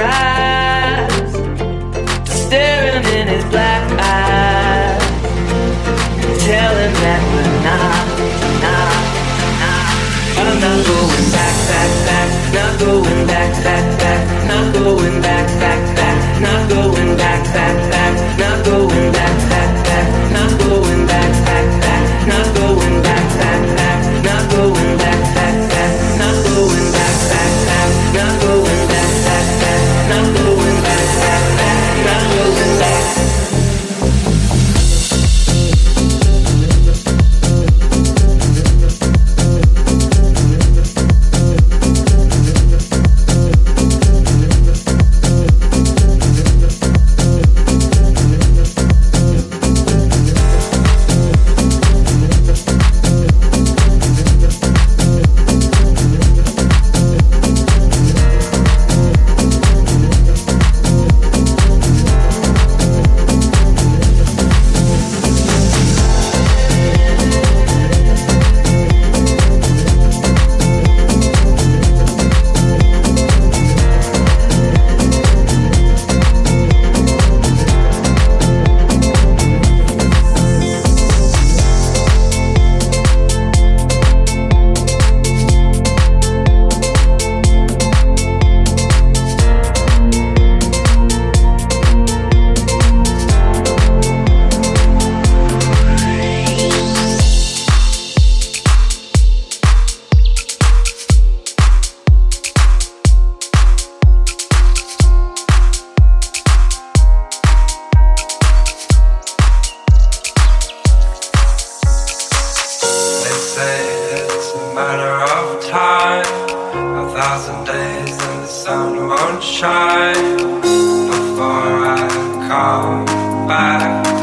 rise staring in his black eyes. Tell him that we're not, not, not. I'm not going back, back, back. Not going back, back, back. Not going back, back, back. Not going back, back. Matter of time. A thousand days and the sun won't shine before I come back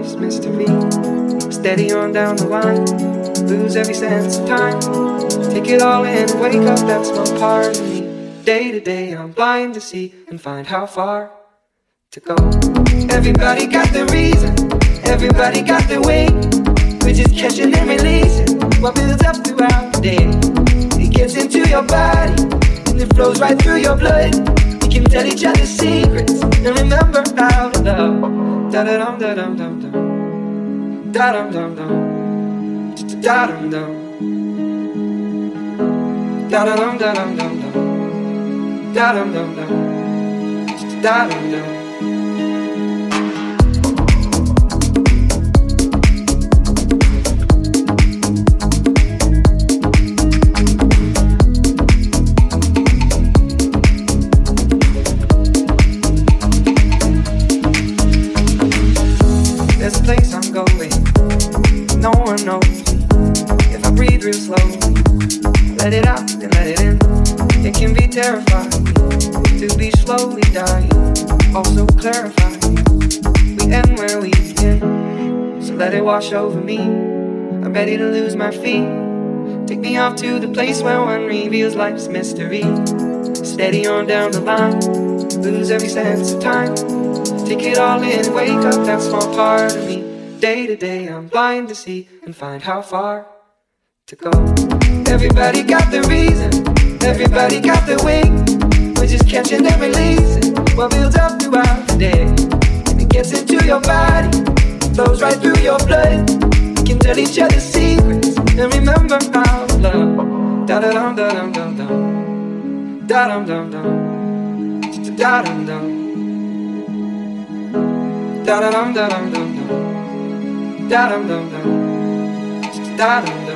life's mystery. Steady on down the line, lose every sense of time. Take it all in wake up that's my part of me. Day to day, I'm blind to see and find how far to go. Everybody got the reason, everybody got the way. We're just catching and releasing what builds up throughout the day. It gets into your body and it flows right through your blood We can tell each other secrets and remember how to love. Da da dum da dum dum dum. Da dum dum dum. Da dum dum. Da dum dum dum dum. Da dum dum dum. Da dum dum. Wash over me. I'm ready to lose my feet. Take me off to the place where one reveals life's mystery. Steady on down the line, lose every sense of time. Take it all in, wake up that small part of me. Day to day, I'm blind to see and find how far to go. Everybody got the reason, everybody got the wing. We're just catching and releasing what builds up throughout the day. And it gets into your body, flows right through your blood. We can tell each other secrets and remember how love. Da da dum da dum dum dum. Da dum dum dum. Da dum dum. Da dum dum dum dum. Da dum dum dum. Da dum dum.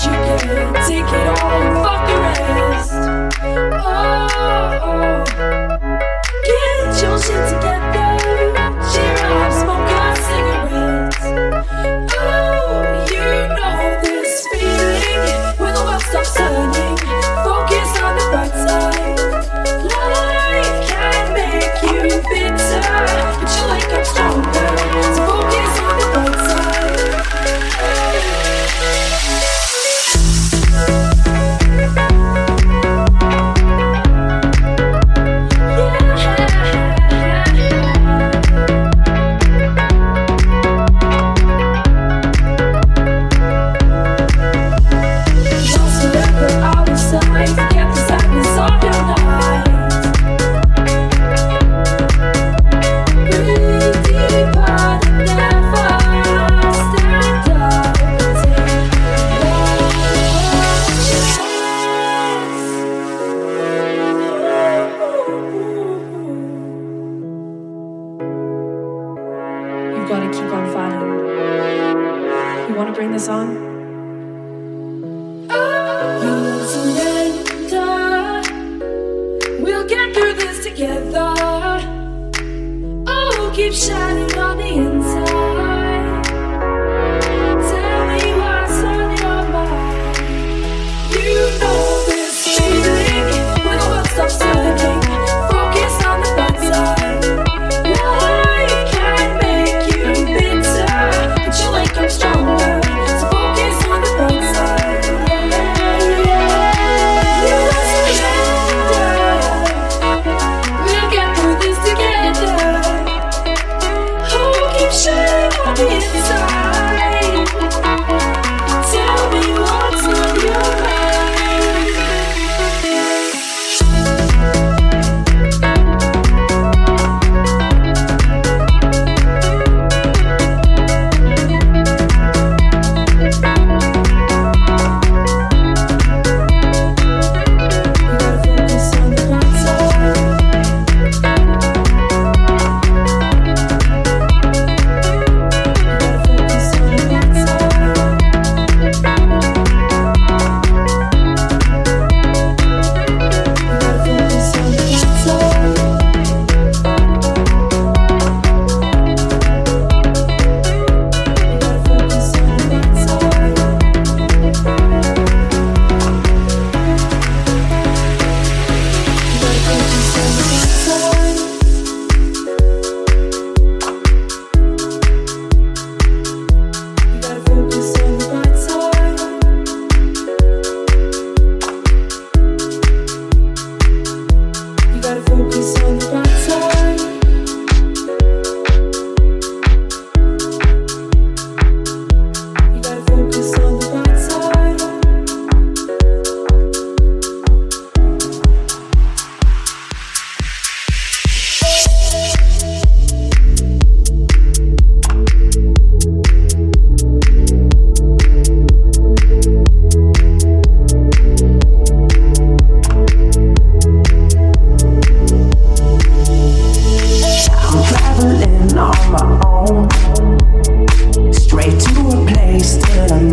you can Take it all and fuck the rest. Oh, oh. get your shit together. place till I'm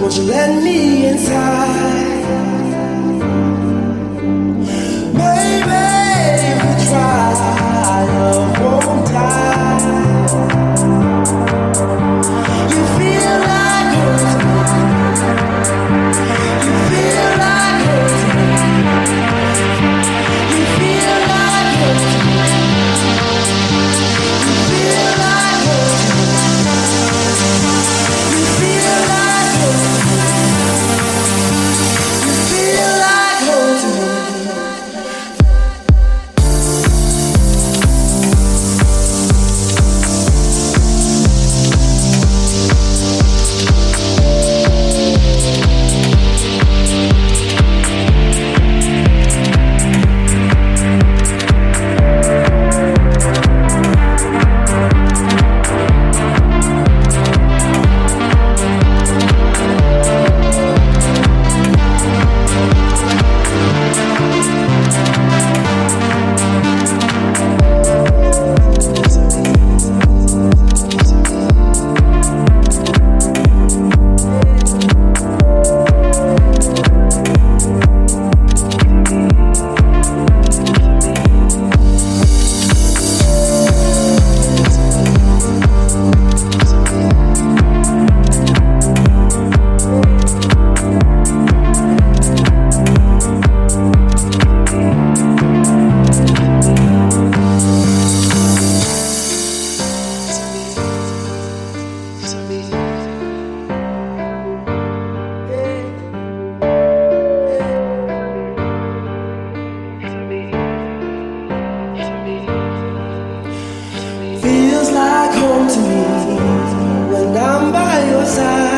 Won't you let me inside? desire